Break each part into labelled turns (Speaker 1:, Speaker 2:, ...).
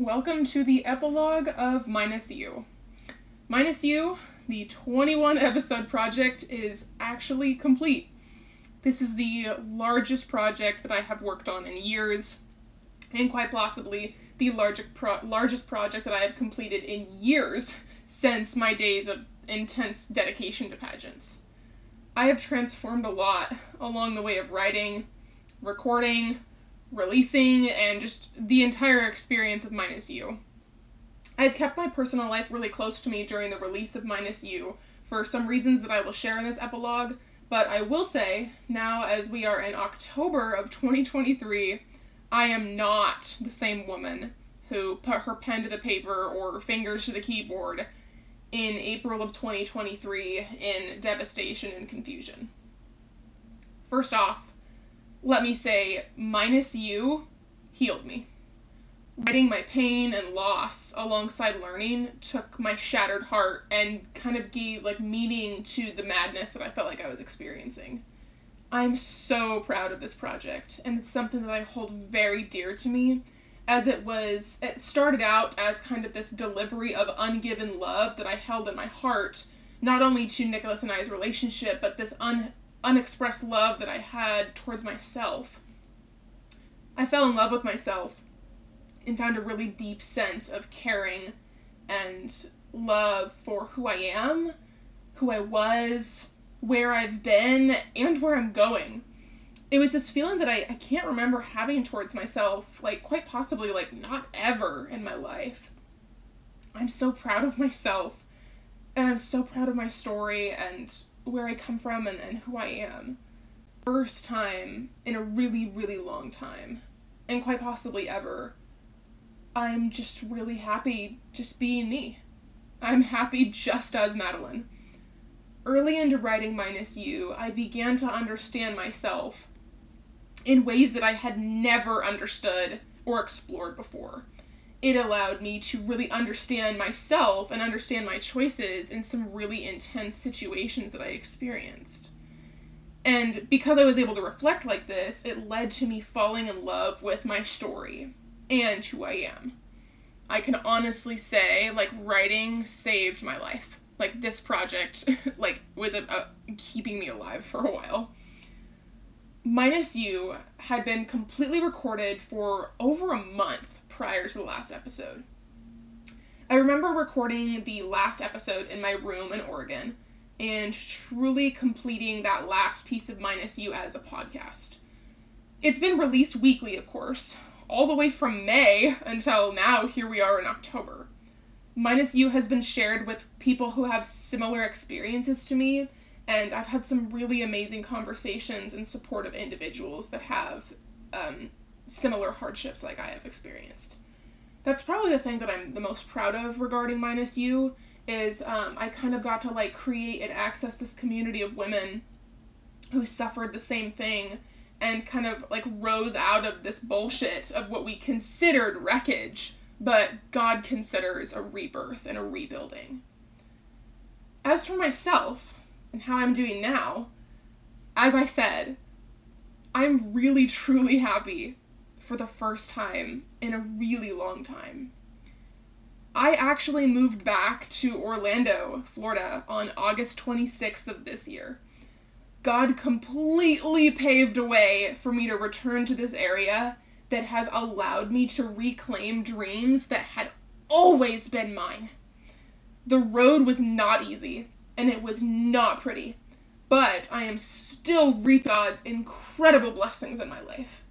Speaker 1: welcome to the epilogue of Minus You. Minus You, the 21 episode project, is actually complete. This is the largest project that I have worked on in years, and quite possibly the largest, pro- largest project that I have completed in years since my days of intense dedication to pageants. I have transformed a lot along the way of writing, recording, releasing, and just the entire experience of Minus You. I've kept my personal life really close to me during the release of Minus You for some reasons that I will share in this epilogue, but I will say, now as we are in October of 2023, I am not the same woman who put her pen to the paper or fingers to the keyboard in April of 2023 in devastation and confusion. First off, let me say, minus you healed me. Writing my pain and loss alongside learning took my shattered heart and kind of gave like meaning to the madness that I felt like I was experiencing. I'm so proud of this project, and it's something that I hold very dear to me as it was it started out as kind of this delivery of ungiven love that I held in my heart, not only to Nicholas and I's relationship, but this un, unexpressed love that I had towards myself. I fell in love with myself and found a really deep sense of caring and love for who I am, who I was, where I've been, and where I'm going it was this feeling that I, I can't remember having towards myself, like quite possibly like not ever in my life. I'm so proud of myself and I'm so proud of my story and where I come from and, and who I am. First time in a really, really long time, and quite possibly ever, I'm just really happy just being me. I'm happy just as Madeline. Early into writing Minus You, I began to understand myself in ways that I had never understood or explored before. It allowed me to really understand myself and understand my choices in some really intense situations that I experienced. And because I was able to reflect like this, it led to me falling in love with my story and who I am. I can honestly say, like, writing saved my life. Like, this project, like, was a, a, keeping me alive for a while. Minus You had been completely recorded for over a month prior to the last episode. I remember recording the last episode in my room in Oregon and truly completing that last piece of Minus You as a podcast. It's been released weekly, of course, all the way from May until now, here we are in October. Minus You has been shared with people who have similar experiences to me and I've had some really amazing conversations and supportive individuals that have um, similar hardships like I have experienced. That's probably the thing that I'm the most proud of regarding Minus You is um, I kind of got to like create and access this community of women who suffered the same thing and kind of like rose out of this bullshit of what we considered wreckage, but God considers a rebirth and a rebuilding. As for myself, and how I'm doing now, as I said, I'm really truly happy for the first time in a really long time. I actually moved back to Orlando, Florida on August 26th of this year. God completely paved a way for me to return to this area that has allowed me to reclaim dreams that had always been mine. The road was not easy and it was not pretty. But I am still reaping God's incredible blessings in my life.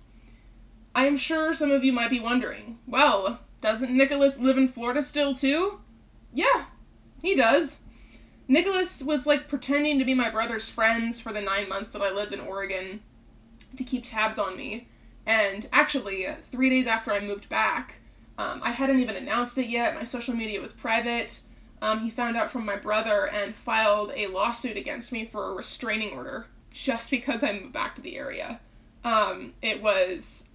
Speaker 1: I am sure some of you might be wondering, well, doesn't Nicholas live in Florida still too? Yeah, he does. Nicholas was like pretending to be my brother's friends for the nine months that I lived in Oregon to keep tabs on me. And actually, three days after I moved back, um, I hadn't even announced it yet. My social media was private um, he found out from my brother and filed a lawsuit against me for a restraining order just because I moved back to the area. Um, it was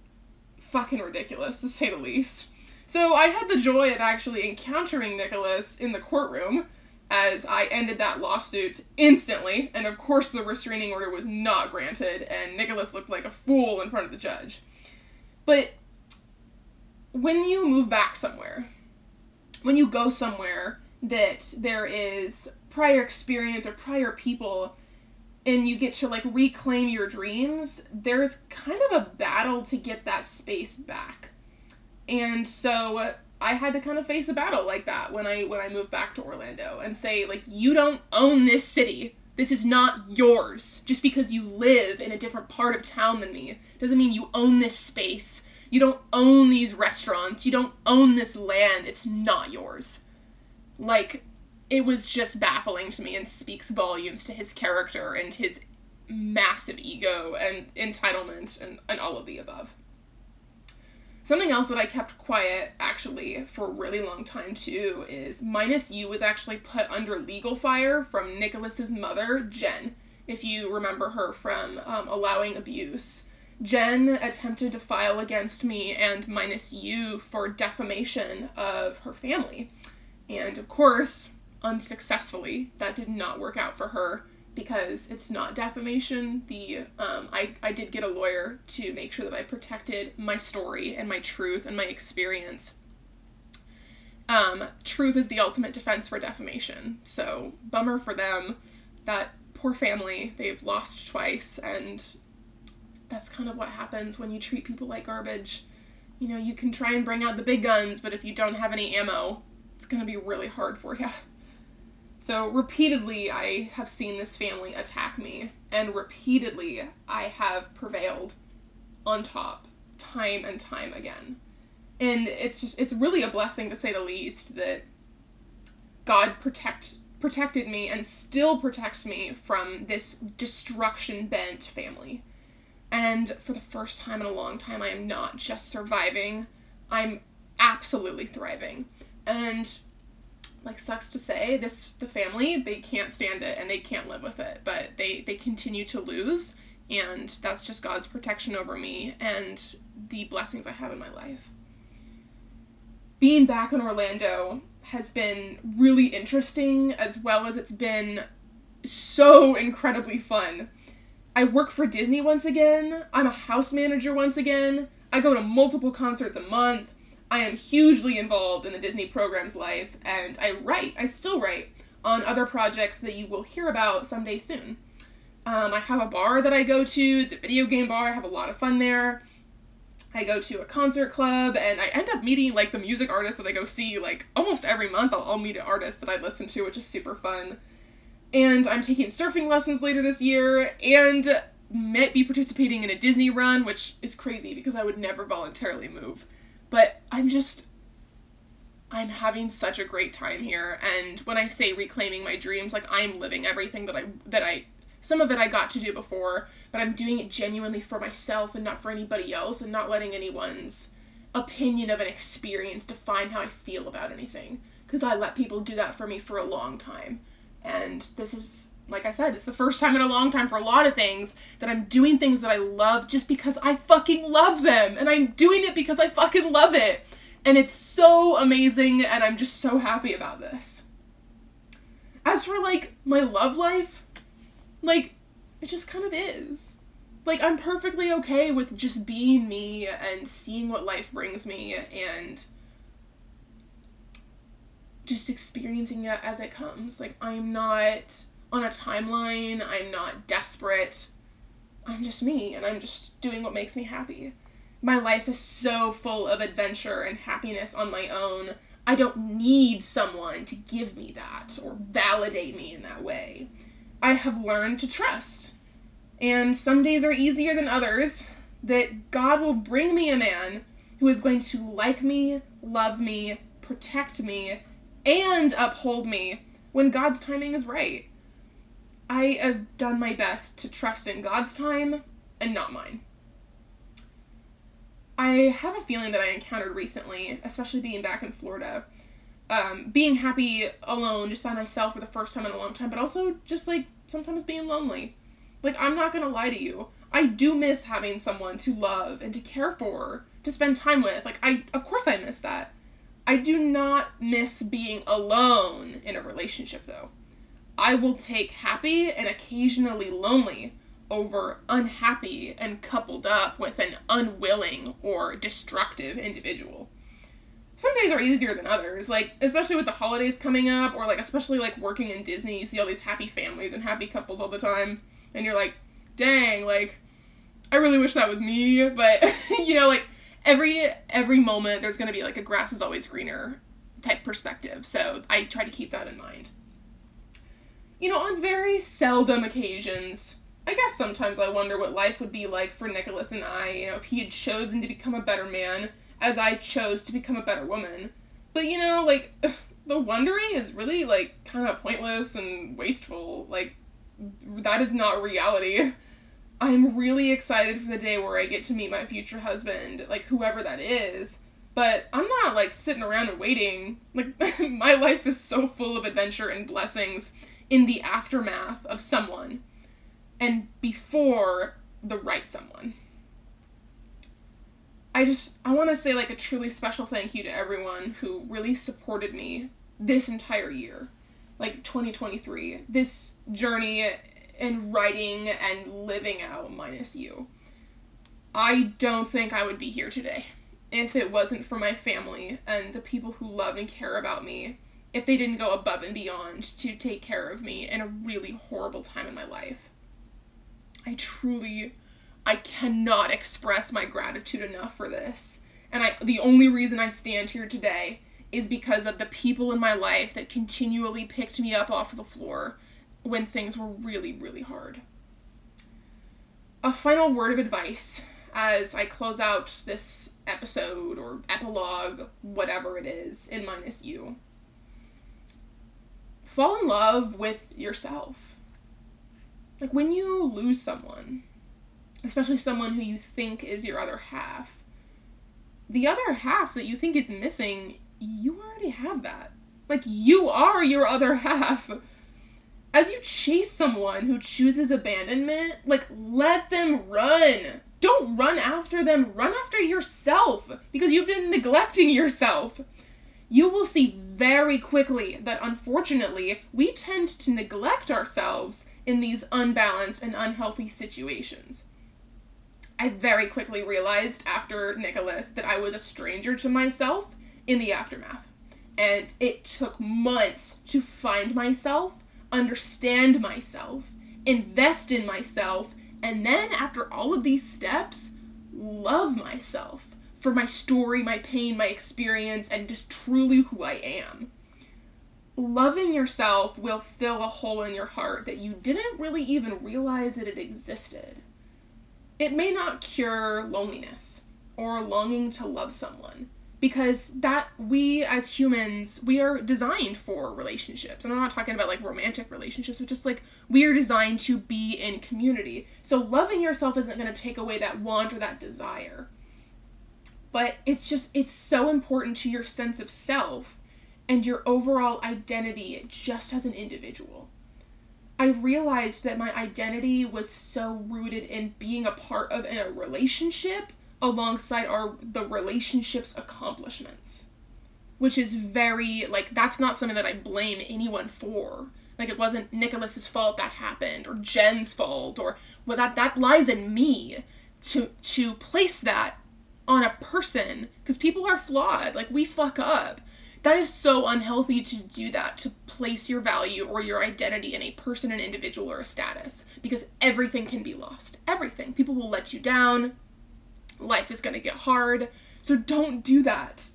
Speaker 1: fucking ridiculous, to say the least. So I had the joy of actually encountering Nicholas in the courtroom as I ended that lawsuit instantly, and of course the restraining order was not granted, and Nicholas looked like a fool in front of the judge. But when you move back somewhere, when you go somewhere that there is prior experience or prior people and you get to like reclaim your dreams, there's kind of a battle to get that space back. And so I had to kind of face a battle like that when I when I moved back to Orlando and say like you don't own this city. This is not yours. Just because you live in a different part of town than me doesn't mean you own this space. You don't own these restaurants. You don't own this land. It's not yours. Like it was just baffling to me and speaks volumes to his character and his massive ego and entitlement and, and all of the above. Something else that I kept quiet actually for a really long time too is Minus You was actually put under legal fire from Nicholas's mother, Jen, if you remember her from um, allowing abuse. Jen attempted to file against me and Minus You for defamation of her family. And of course, unsuccessfully. That did not work out for her because it's not defamation. The um, I I did get a lawyer to make sure that I protected my story and my truth and my experience. Um, truth is the ultimate defense for defamation. So bummer for them. That poor family. They've lost twice, and that's kind of what happens when you treat people like garbage. You know, you can try and bring out the big guns, but if you don't have any ammo, it's gonna be really hard for you. So repeatedly, I have seen this family attack me, and repeatedly, I have prevailed on top, time and time again. And it's just, it's really a blessing to say the least that God protect protected me and still protects me from this destruction bent family. And for the first time in a long time, I am not just surviving, I'm absolutely thriving. And like sucks to say this the family they can't stand it and they can't live with it but they they continue to lose and that's just god's protection over me and the blessings i have in my life. Being back in orlando has been really interesting as well as it's been so incredibly fun. I work for disney once again. I'm a house manager once again. I go to multiple concerts a month I am hugely involved in the Disney program's life, and I write, I still write, on other projects that you will hear about someday soon. Um, I have a bar that I go to, it's a video game bar, I have a lot of fun there. I go to a concert club, and I end up meeting like the music artists that I go see like almost every month. I'll, I'll meet an artist that I listen to, which is super fun. And I'm taking surfing lessons later this year, and might be participating in a Disney run, which is crazy because I would never voluntarily move. But I'm just I'm having such a great time here and when I say reclaiming my dreams, like I'm living everything that I that I some of it I got to do before, but I'm doing it genuinely for myself and not for anybody else and not letting anyone's opinion of an experience define how I feel about anything because I let people do that for me for a long time. And this is like I said, it's the first time in a long time for a lot of things that I'm doing things that I love just because I fucking love them. And I'm doing it because I fucking love it. And it's so amazing, and I'm just so happy about this. As for like my love life, like, it just kind of is. Like, I'm perfectly okay with just being me and seeing what life brings me and just experiencing it as it comes. Like, I'm not on a timeline. I'm not desperate. I'm just me and I'm just doing what makes me happy. My life is so full of adventure and happiness on my own. I don't need someone to give me that or validate me in that way. I have learned to trust. And some days are easier than others that God will bring me a man who is going to like me, love me, protect me, and uphold me when God's timing is right. I have done my best to trust in God's time and not mine. I have a feeling that I encountered recently, especially being back in Florida, um, being happy alone just by myself for the first time in a long time, but also just like sometimes being lonely. Like, I'm not gonna lie to you. I do miss having someone to love and to care for, to spend time with. Like, I, of course, I miss that. I do not miss being alone in a relationship, though. I will take happy and occasionally lonely over unhappy and coupled up with an unwilling or destructive individual. some days are easier than others. Like, especially with the holidays coming up, or like, especially like working in Disney, you see all these happy families and happy couples all the time, and you're like, dang, like, I really wish that was me, but you know, like, every every moment there's gonna be like a grass is always greener type perspective. So I try to keep that in mind. You know, on very seldom occasions, I guess sometimes I wonder what life would be like for Nicholas and I, you know, if he had chosen to become a better man as I chose to become a better woman. But you know, like the wondering is really like kind of pointless and wasteful. Like that is not reality. I'm really excited for the day where I get to meet my future husband, like whoever that is. But I'm not like sitting around and waiting. Like my life is so full of adventure and blessings in the aftermath of someone and before the right someone. I just I want to say like a truly special thank you to everyone who really supported me this entire year. Like 2023. This journey in writing and living out minus you. I don't think I would be here today if it wasn't for my family and the people who love and care about me. If they didn't go above and beyond to take care of me in a really horrible time in my life. I truly I cannot express my gratitude enough for this. And I the only reason I stand here today is because of the people in my life that continually picked me up off the floor when things were really, really hard. A final word of advice as I close out this episode or epilogue, whatever it is, in minus you. Fall in love with yourself. Like when you lose someone, especially someone who you think is your other half, the other half that you think is missing, you already have that. Like, you are your other half. As you chase someone who chooses abandonment, like, let them run. Don't run after them, run after yourself because you've been neglecting yourself. You will see very quickly that unfortunately, we tend to neglect ourselves in these unbalanced and unhealthy situations. I very quickly realized after Nicholas that I was a stranger to myself in the aftermath. And it took months to find myself, understand myself, invest in myself, and then after all of these steps, love myself for my story, my pain, my experience, and just truly who I am. Loving yourself will fill a hole in your heart that you didn't really even realize that it existed. It may not cure loneliness or longing to love someone because that we as humans we are designed for relationships and i'm not talking about like romantic relationships but just like we are designed to be in community so loving yourself isn't going to take away that want or that desire but it's just it's so important to your sense of self and your overall identity just as an individual I realized that my identity was so rooted in being a part of a relationship alongside our the relationship's accomplishments. Which is very like that's not something that I blame anyone for. Like it wasn't Nicholas's fault that happened or Jen's fault or well that that lies in me to to place that on a person because people are flawed. Like we fuck up. That is so unhealthy to do that to place your value or your identity in a person an individual or a status because everything can be lost. Everything. People will let you down. Life is going to get hard. So don't do that.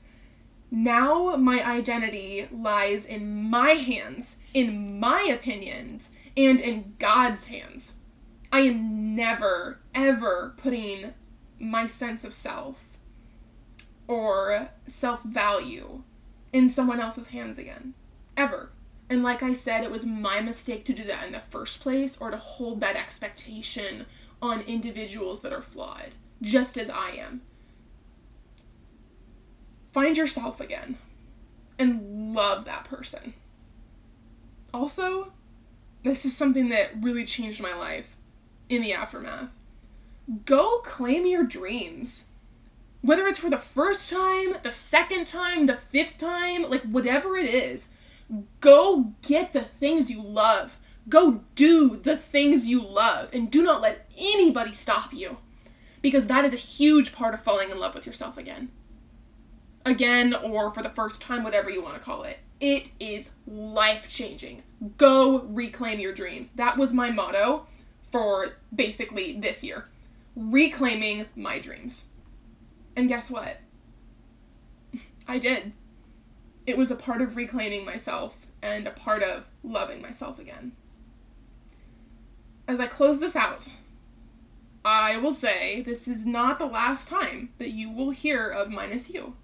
Speaker 1: Now my identity lies in my hands in my opinions and in god's hands. I am never ever putting my sense of self or self value in someone else's hands again. Ever. And like I said, it was my mistake to do that in the first place or to hold that expectation on individuals that are flawed, just as I am. Find yourself again and love that person. Also, this is something that really changed my life in the aftermath. Go claim your dreams whether it's for the first time, the second time, the fifth time, like whatever it is, go get the things you love. Go do the things you love and do not let anybody stop you because that is a huge part of falling in love with yourself again. again or for the first time, whatever you want to call it. It is life changing. Go reclaim your dreams. That was my motto for basically this year reclaiming my dreams. And guess what? I did. It was a part of reclaiming myself and a part of loving myself again. As I close this out, I will say this is not the last time that you will hear of Minus You.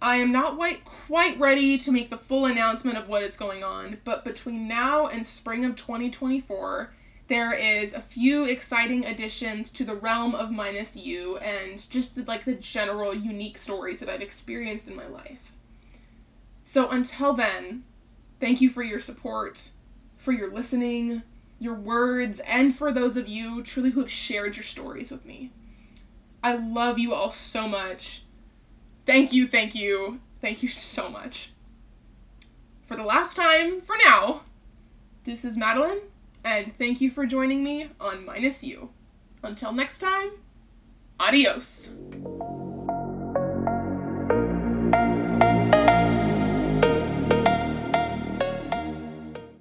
Speaker 1: I am not quite, ready to make the full announcement of what is going on, but between now and spring of 2024, there is a few exciting additions to the realm of Minus You and just the, like the general unique stories that I've experienced in my life. So until then, thank you for your support, for your listening, your words, and for those of you truly who have shared your stories with me. I love you all so much. Thank you, thank you, thank you so much. For the last time, for now, this is Madeline, and thank you for joining me on Minus You. Until next time, adios.